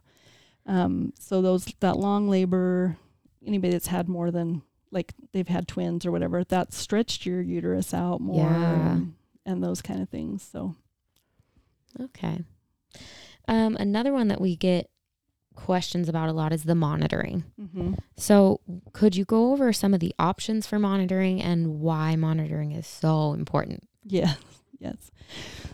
um so those that long labor anybody that's had more than like they've had twins or whatever that stretched your uterus out more Yeah. and, and those kind of things so Okay. Um, another one that we get questions about a lot is the monitoring. mm-hmm. So, could you go over some of the options for monitoring and why monitoring is so important? yeah Yes.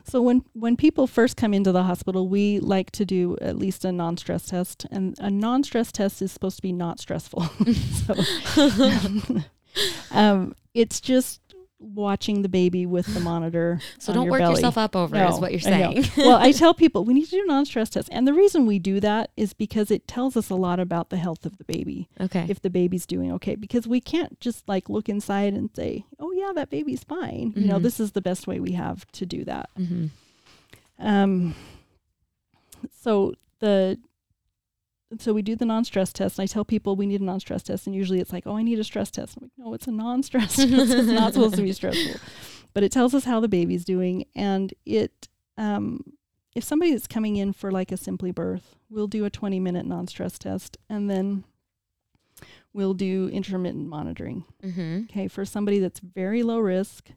So when when people first come into the hospital, we like to do at least a non-stress test, and a non-stress test is supposed to be not stressful. so, um, it's just watching the baby with the monitor. So on don't your work belly. yourself up over it, is what you're I saying. well, I tell people we need to do non-stress tests, and the reason we do that is because it tells us a lot about the health of the baby okay. if the baby's doing okay because we can't just like look inside and say oh yeah that baby's fine you know Mhm. this is the best way we have to do that hmm um so the so we do the non-stress test and i tell people we need a non-stress test and usually it's like oh i need a stress test. I'm like no it's a non-stress test. It's not supposed to be stressful. But it tells us how the baby's doing and it um if somebody is coming in for like a simply birth we'll do a 20 minute non-stress test and then we'll do intermittent monitoring. Hmm okay for somebody that's very low risk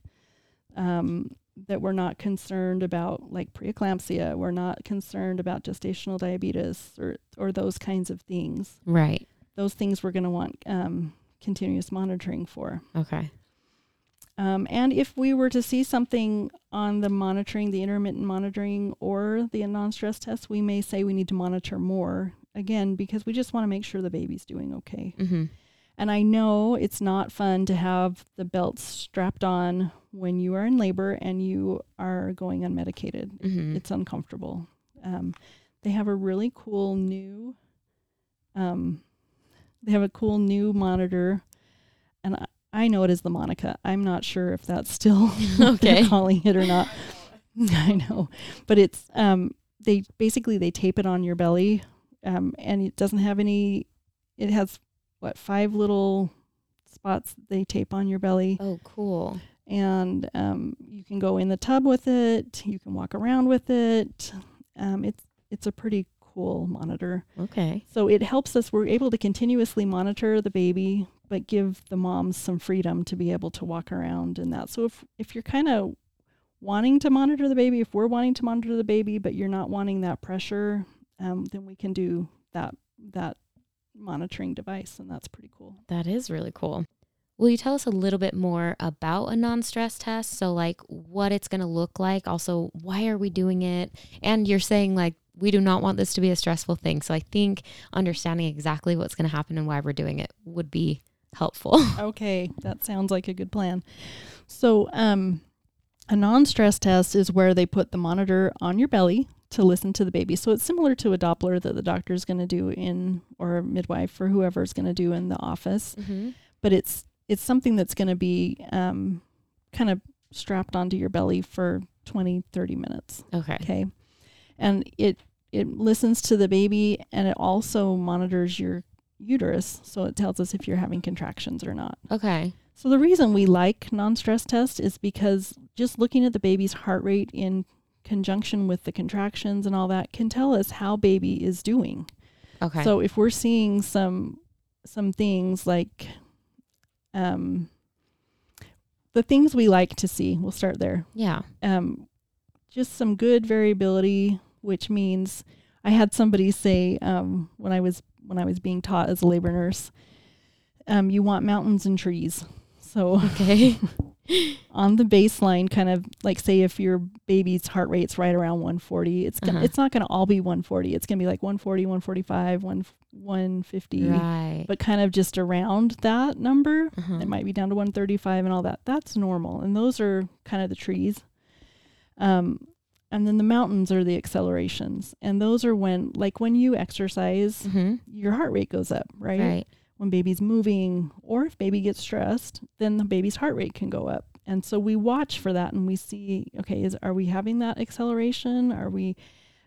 um, that we're not concerned about like preeclampsia we're not concerned about gestational diabetes or or those kinds of things Right. those things we're going to want um, continuous monitoring for Okay. um, and if we were to see something on the monitoring the intermittent monitoring or the non-stress test we may say we need to monitor more again because we just want to make sure the baby's doing okay hmm and I know it's not fun to have the belts strapped on when you are in labor and you are going unmedicated. hmm It's uncomfortable. Um, they have a really cool new, um, they have a cool new monitor, and I, I know it is the Monica. I'm not sure if that's still Okay. calling it or not. I know, but it's um, they basically they tape it on your belly, um, and it doesn't have any. It has what five little spots they tape on your belly, Oh, cool. And um, you can go in the tub with it. You can walk around with it. Um, it's it's a pretty cool monitor. Okay. So it helps us. We're able to continuously monitor the baby, but give the moms some freedom to be able to walk around and that. So if if you're kind of wanting to monitor the baby, if we're wanting to monitor the baby, but you're not wanting that pressure, um, then we can do that that monitoring device, and that's pretty cool. That is really cool. Will you tell us a little bit more about a non stress test? So, like, what it's going to look like. Also, why are we doing it? And you're saying, like, we do not want this to be a stressful thing. So, I think understanding exactly what's going to happen and why we're doing it would be helpful. Okay, that sounds like a good plan. So, um, a non-stress test is where they put the monitor on your belly to listen to the baby. So it's similar to a Doppler that the doctor is going to do in, or a midwife or whoever is going to do in the office. mm-hmm. But it's it's something that's going to be um, kind of strapped onto your belly for 20, 30 minutes. Okay. Okay, and it it listens to the baby and it also monitors your uterus, so it tells us if you're having contractions or not. Okay. So the reason we like non-stress test is because just looking at the baby's heart rate in conjunction with the contractions and all that can tell us how baby is doing. Okay. So if we're seeing some some things like um the things we like to see, we'll start there. yeah. Um just some good variability, which means I had somebody say um when I was when I was being taught as a labor nurse, um, you want mountains and trees. So Okay. on the baseline, kind of like say if your baby's heart rate's right around 140, it's gonna, Uh-huh. it's not going to all be 140. It's going to be like 140, 145, 1, 150, right. but kind of just around that number. uh-huh. It might be down to 135 and all that. That's normal, and those are kind of the trees. Um, and then the mountains are the accelerations, and those are when, like when you exercise, mm-hmm. your heart rate goes up, right? Right. When baby's moving or if baby gets stressed then the baby's heart rate can go up and so we watch for that and we see okay is are we having that acceleration are we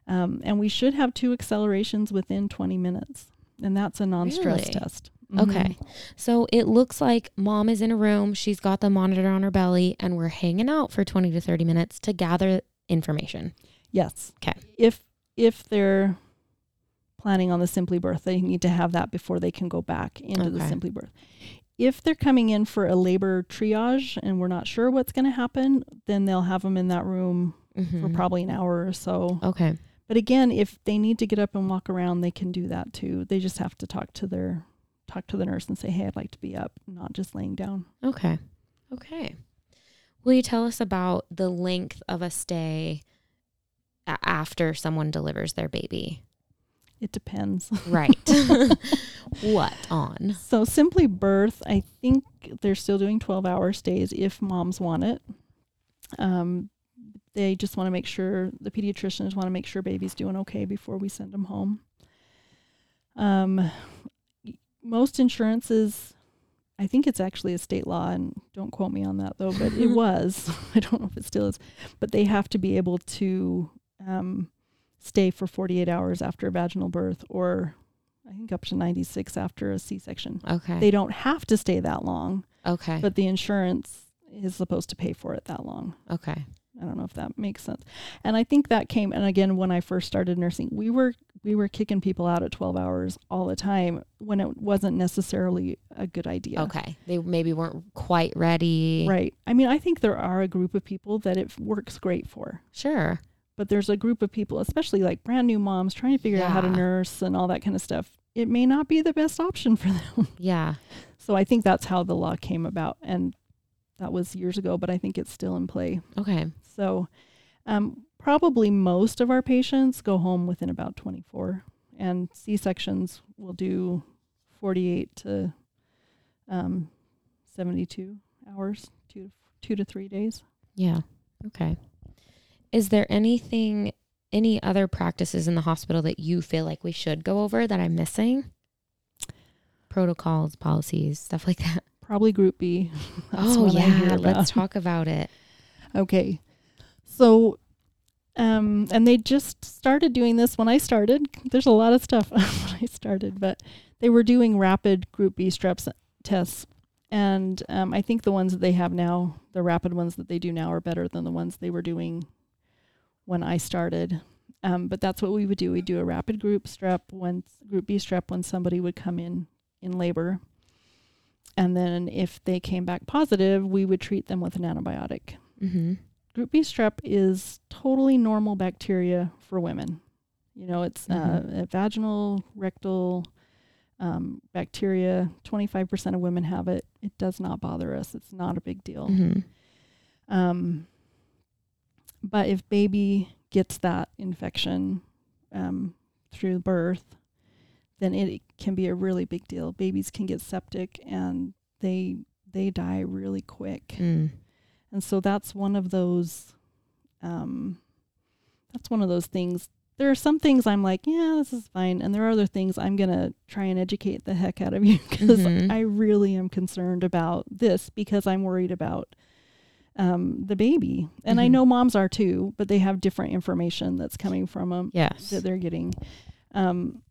um, and we should have two accelerations within 20 minutes and that's a non-stress Really? test Mhm. Okay. So it looks like mom is in a room. She's got the monitor on her belly, and we're hanging out for 20 to 30 minutes to gather information. Yes. Okay. if if they're planning on the simply birth they need to have that before they can go back into the simply birth if they're coming in for a labor triage and we're not sure what's going to happen then they'll have them in that room for Mhm. probably an hour or so. Okay. But again, if they need to get up and walk around, they can do that too. They just have to talk to their talk to the nurse and say, "Hey, I'd like to be up, not just laying down." Okay. Okay. Will you tell us about the length of a stay after someone delivers their baby? It depends. Right. what on? So simply birth, I think they're still doing 12 hour stays if moms want it. Um, they just want to make sure the pediatricians want to make sure baby's doing okay before we send them home. Um, most insurances, I think it's actually a state law, and don't quote me on that though, but it was. I don't know if it still is, but they have to be able to um, stay for 48 hours after a vaginal birth or I think up to 96 after a C section. Okay. They don't have to stay that long, okay. but the insurance is supposed to pay for it that long. okay. I don't know if that makes sense. And I think that came and again when I first started nursing, we were we were kicking people out at 12 hours all the time when it wasn't necessarily a good idea. Okay. They maybe weren't quite ready. Right. I mean, I think there are a group of people that it works great for. Sure. But there's a group of people, especially like brand new moms trying to figure out how to nurse and all that kind of stuff. It may not be the best option for them. Yeah. So I think that's how the law came about. And that was years ago, but I think it's still in play. Okay. So um, probably most of our patients go home within about 24, and C sections will do 48 to um, 72 hours, two, two to three days. Yeah. Okay. Is there anything, any other practices in the hospital that you feel like we should go over that I'm missing? Protocols, policies, stuff like that. Probably Group B. Oh, what I hear yeah. Let's talk about it. Okay. So, um, and they just started doing this when I started. There's a lot of stuff when I started, but they were doing rapid Group B strep tests. And um, I think the ones that they have now, the rapid ones that they do now, are better than the ones they were doing when I started. Um, but that's what we would do. We'd do a rapid group strep when Group B strep when somebody would come in in labor. And then if they came back positive, we would treat them with an antibiotic. Mm-hmm. Group B strep is totally normal bacteria for women. You know, it's uh, a vaginal, rectal um, bacteria. 25% of women have it. It does not bother us. It's not a big deal. Mm-hmm. Um, but if baby gets that infection um, through birth, then it can be a really big deal. Babies can get septic and they they die really quick. Mm. And so that's one of those um that's one of those things. There are some things I'm like, yeah, this is fine, and there are other things I'm going to try and educate the heck out of you because Mhm. I really am concerned about this because I'm worried about um the baby. And I Mhm. know moms are too, but they have different information that's coming from them Yes. that they're getting. Um,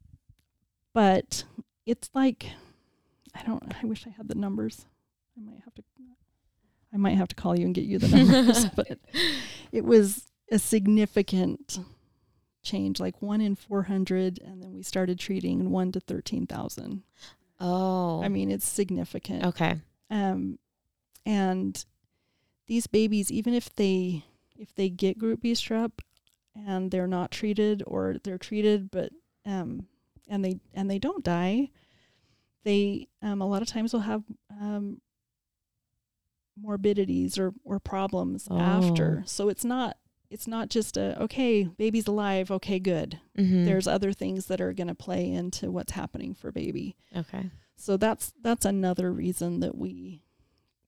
but it's like, I don't. I wish I had the numbers. I might have to. I might have to call you and get you the numbers. but it was a significant change, like one in four hundred, and then we started treating one to thirteen thousand. Oh. I mean, it's significant. okay. Um, and these babies, even if they if they get group B strep and they're not treated or they're treated but um and they and they don't die, they um a lot of times will have um morbidities or or problems Oh. after. So it's not it's not just a okay, baby's alive, okay, good. Mm-hmm. There's other things that are going to play into what's happening for baby. okay. So that's that's another reason that we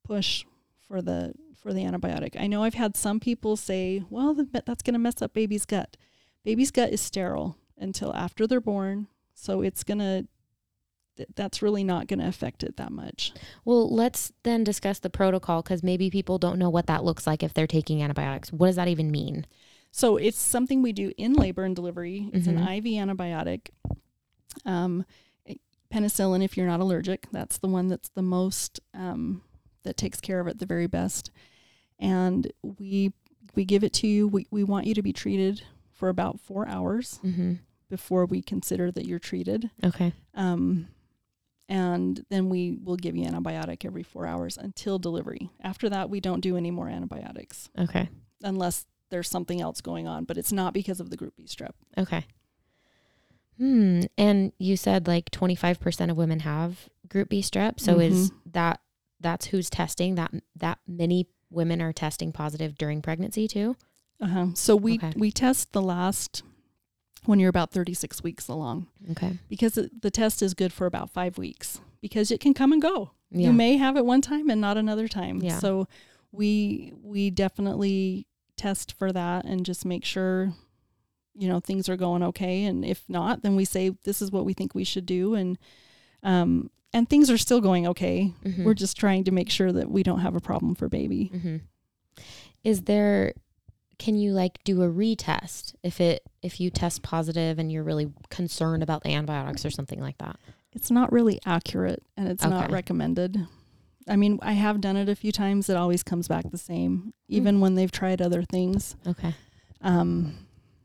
push for the for the antibiotic. I know I've had some people say, "Well, that's going to mess up baby's gut." Baby's gut is sterile until after they're born, so it's going to that's really not going to affect it that much. Well, let's then discuss the protocol because maybe people don't know what that looks like if they're taking antibiotics. What does that even mean? So it's something we do in labor and delivery. It's Mhm. an IV antibiotic. Um, penicillin, if you're not allergic, that's the one that's the most um, that takes care of it the very best. And we we give it to you. We we want you to be treated for about four hours Mm-hmm. before we consider that you're treated. Okay. Um, and then we will give you antibiotic every four hours until delivery. After that, we don't do any more antibiotics Okay. unless there's something else going on, but it's not because of the group B strep. Okay. Hmm. And you said like 25% of women have group B strep. So is Mm-hmm. that that's who's testing that that many women are testing positive during pregnancy too? Uh-huh. So we Okay. we test the last when you're about 36 weeks along Okay. because the test is good for about 5 weeks because it can come and go. Yeah. You may have it one time and not another time. Yeah. So we we definitely test for that and just make sure you know things are going okay and if not then we say this is what we think we should do and um and things are still going okay. Mhm. We're just trying to make sure that we don't have a problem for baby. hmm Is there? Can you like do a retest if it if you test positive and you're really concerned about the antibiotics or something like that? It's not really accurate and it's not recommended. I mean, I have done it a few times. It always comes back the same, even when they've tried other things. Okay. Um,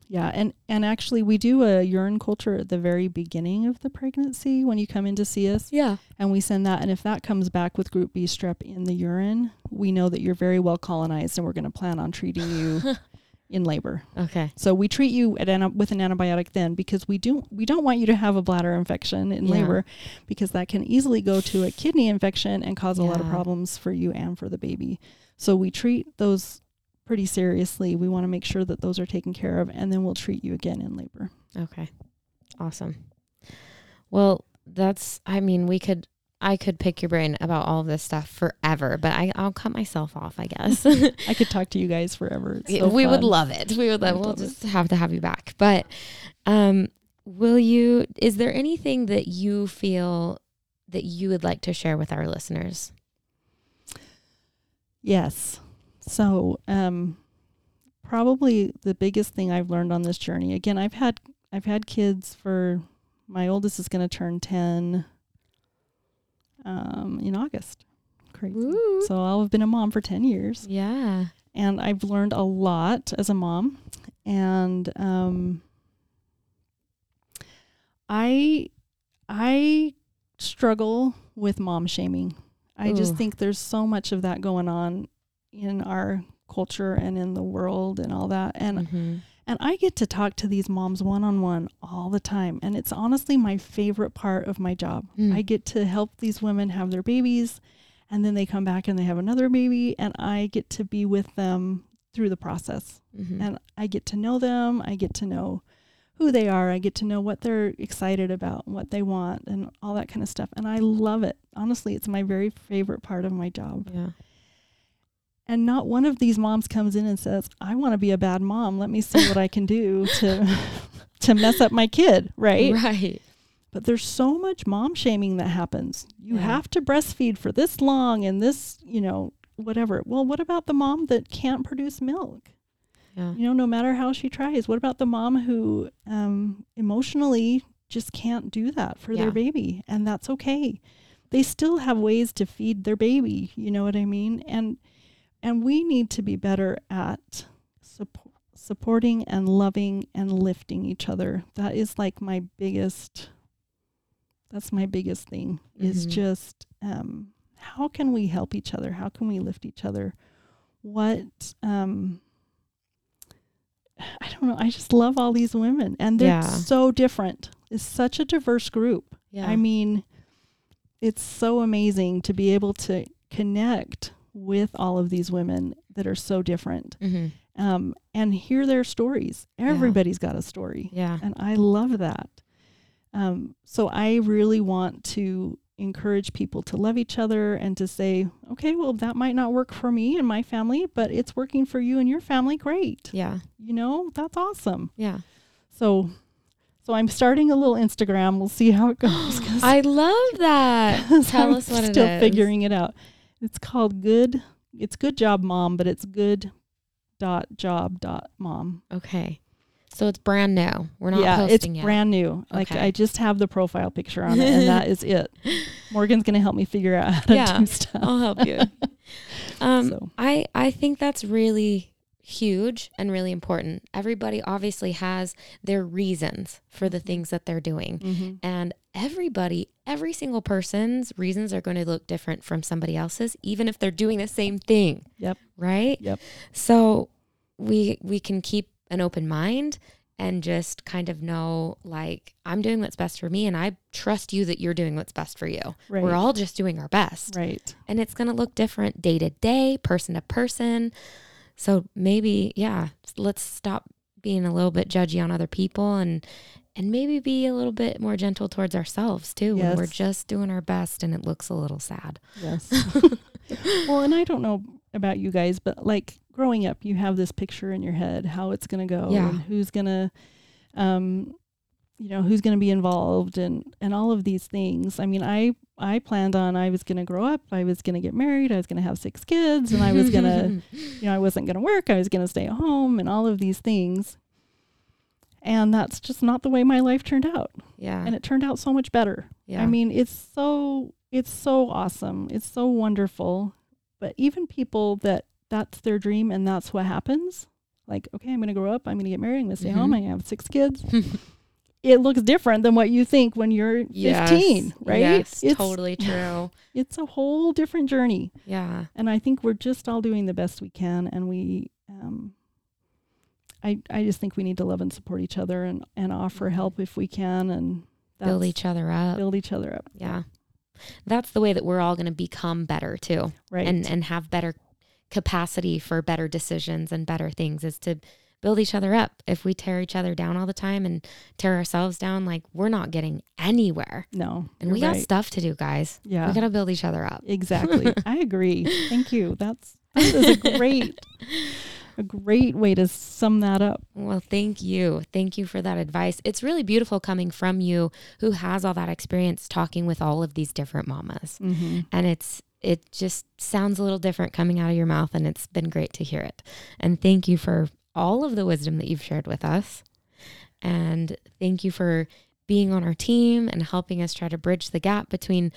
yeah, and and actually, we do a urine culture at the very beginning of the pregnancy when you come in to see us, Yeah. and we send that. And if that comes back with Group B strep in the urine, we know that you're very well colonized, and we're going to plan on treating you in labor. Okay. So we treat you at ana- with an antibiotic then because we do we don't want you to have a bladder infection in Yeah. labor because that can easily go to a kidney infection and cause a lot of problems for you and for the baby. So we treat those pretty seriously. We want to make sure that those are taken care of and then we'll treat you again in labor. Okay. Awesome. Well, that's I mean, we could I could pick your brain about all of this stuff forever, but I I'll cut myself off, I guess. I could talk to you guys forever. So we would love it. We would love we'll love it. just have to have you back. But um will you is there anything that you feel that you would like to share with our listeners? Yes. So, um, probably the biggest thing I've learned on this journey. Again, I've had I've had kids for my oldest is going to turn ten um, in August. Crazy. Woo. So I'll have been a mom for ten years, Yeah. and I've learned a lot as a mom. And um, I I struggle with mom shaming. I just think there's so much of that going on in our culture and in the world and all that. And Mhm. and I get to talk to these moms one on one all the time. And it's honestly my favorite part of my job. Mm. I get to help these women have their babies and then they come back and they have another baby and I get to be with them through the process. Mhm. And I get to know them. I get to know who they are. I get to know what they're excited about, what they want, and all that kind of stuff. And I love it. Honestly, it's my very favorite part of my job. yeah. And not one of these moms comes in and says, "I want to be a bad mom. Let me see what I can do to to mess up my kid." Right? Right. But there's so much mom shaming that happens. You Yeah. have to breastfeed for this long and this, you know, whatever. Well, what about the mom that can't produce milk? Yeah. You know, no matter how she tries. What about the mom who um, emotionally just can't do that for Yeah. their baby? And that's okay. They still have ways to feed their baby. You know what I mean? And and we need to be better at support, supporting and loving and lifting each other. That is like my biggest. That's my biggest thing. Is Mhm. just um, how can we help each other? How can we lift each other? What um, I don't know. I just love all these women, and they're Yeah. so different. It's such a diverse group. Yeah. I mean, it's so amazing to be able to connect with all of these women that are so different Mhm. um, and hear their stories. Everybody's got a story, Yeah. and I love that. Um, so I really want to encourage people to love each other and to say, okay, well, that might not work for me and my family, but it's working for you and your family. Great. Yeah. You know, that's awesome. Yeah. So, so I'm starting a little Instagram. We'll see how it goes. I love that. Tell I'm us what it still figuring it out. It's called Good. It's Good Job Mom, but it's Good dot job dot mom. Okay. So it's brand new. We're not yeah, posting it's yet. brand new. Like Okay. I just have the profile picture on it, and that is it. Morgan's gonna help me figure out how to Yeah, do stuff. I'll help you. Um, so I I think that's really huge and really important. Everybody obviously has their reasons for the things that they're doing. mhm. And everybody, every single person's reasons are going to look different from somebody else's, even if they're doing the same thing. Yep. Right? Yep. So we we can keep an open mind and just kind of know like I'm doing what's best for me and I trust you that you're doing what's best for you. Right. We're all just doing our best. right. And it's going to look different day to day, person to person. So maybe yeah, let's stop being a little bit judgy on other people and and maybe be a little bit more gentle towards ourselves too when we're just doing our best and it looks a little sad. Yes. well, and I don't know about you guys, but like growing up, you have this picture in your head how it's going to go Yeah. and who's going to, um, you know, who's going to be involved and and all of these things. I mean, I I planned on I was going to grow up, I was going to get married, I was going to have six kids, and I was going to, you know, I wasn't going to work, I was going to stay at home, and all of these things. And that's just not the way my life turned out. yeah. And it turned out so much better. yeah. I mean, it's so it's so awesome. It's so wonderful. But even people that that's their dream and that's what happens, like, okay, I'm going to grow up, I'm going to get married, I'm going to stay home, Mhm. I'm going to have six kids. it looks different than what you think when you're 15, right? Yes, it's totally true. it's a whole different journey. Yeah. And I think we're just all doing the best we can and we um I I just think we need to love and support each other and and offer help if we can and Build each other up. build each other up. Yeah. That's the way that we're all going to become better too Right. and and have better capacity for better decisions and better things is to build each other up. If we tear each other down all the time and tear ourselves down like we're not getting anywhere. no. And we got stuff to do, guys. Yeah. We got to build each other up. Exactly. I agree. Thank you. That's that is a great a great way to sum that up. Well, thank you. Thank you for that advice. It's really beautiful coming from you who has all that experience talking with all of these different mamas. Mm-hmm. and it's it just sounds a little different coming out of your mouth and it's been great to hear it and thank you for all of the wisdom that you've shared with us and thank you for being on our team and helping us try to bridge the gap between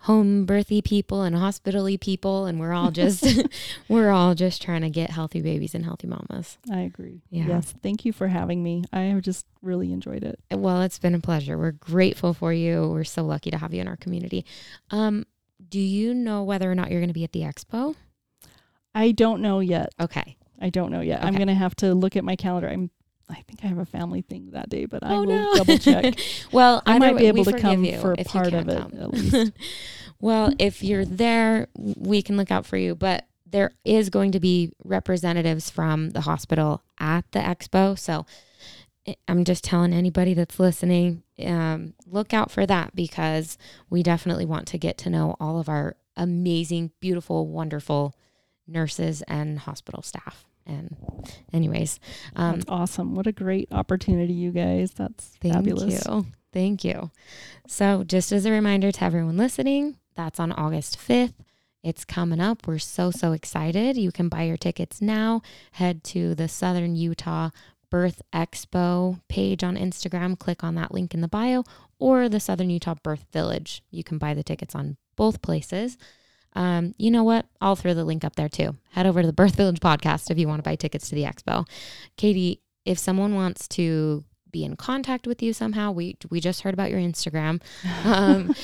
home birthy people and hospitally people and we're all just we're all just trying to get healthy babies and healthy mamas I agree. Yeah. Yes. Thank you for having me. I have just really enjoyed it. well it's been a pleasure we're grateful for you we're so lucky to have you in our community um do you know whether or not you're going to be at the expo I don't know yet. okay I don't know yet. I'm gonna have to look at my calendar. I'm I think I have a family thing that day, but I Oh, will no. double check. well, I might be able to come for part of it come. at least. well, if you're there, we can look out for you. But there is going to be representatives from the hospital at the expo. So I- I'm just telling anybody that's listening, um, look out for that because we definitely want to get to know all of our amazing, beautiful, wonderful nurses and hospital staff. And, anyways, um, That's awesome. What a great opportunity, you guys. That's Thank fabulous. you. Thank you. So, just as a reminder to everyone listening, that's on August 5th. It's coming up. We're so, so excited. You can buy your tickets now. Head to the Southern Utah Birth Expo page on Instagram. Click on that link in the bio or the Southern Utah Birth Village. You can buy the tickets on both places. Um, you know what? I'll throw the link up there too. Head over to the Birth Village podcast if you want to buy tickets to the expo. Katie, if someone wants to be in contact with you somehow, we we just heard about your Instagram. Um,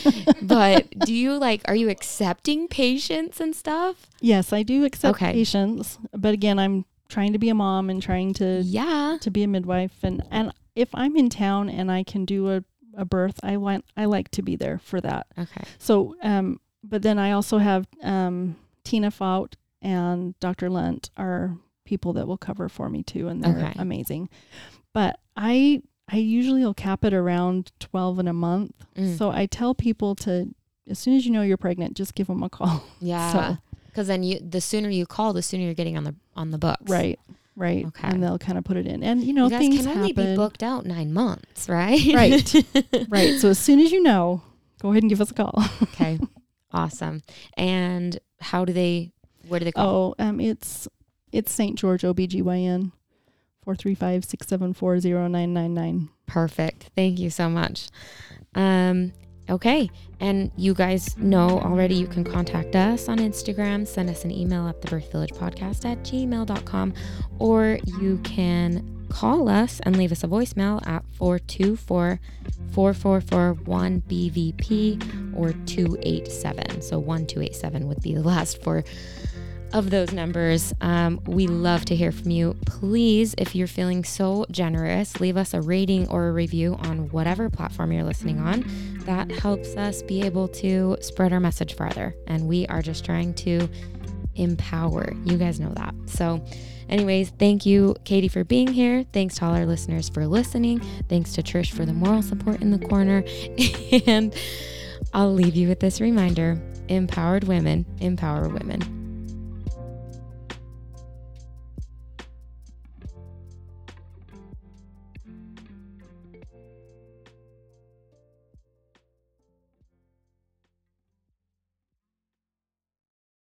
but do you like are you accepting patients and stuff? Yes, I do accept Okay. patients, but again, I'm trying to be a mom and trying to Yeah. to be a midwife and and if I'm in town and I can do a, a birth, I want I like to be there for that. Okay. So um but then I also have um Tina Faut and Dr. Lent are people that will cover for me too and they're Okay. amazing. But I I usually will cap it around 12 in a month. Mm. So I tell people to as soon as you know you're pregnant, just give them a call. Yeah. Because then you the sooner you call, the sooner you're getting on the on the books. Right. Right. Okay. And they'll kind of put it in. And you know, You guys things can only be booked out nine months, right? Right. right. So as soon as you know, go ahead and give us a call. okay. Awesome. And how do they where do they call? Oh, um it's it's St. George OBGYN. 435-674-0999. Perfect. Thank you so much. Um, okay. And you guys know already you can contact us on Instagram, send us an email at the birth village podcast at gmail.com, or you can call us and leave us a voicemail at 424 444 1BVP or 287. So 1287 would be the last four of those numbers. Um, we love to hear from you. Please, if you're feeling so generous, leave us a rating or a review on whatever platform you're listening on. That helps us be able to spread our message farther. And we are just trying to empower. You guys know that. So, anyways, thank you, Katie, for being here. Thanks to all our listeners for listening. Thanks to Trish for the moral support in the corner. and I'll leave you with this reminder empowered women empower women.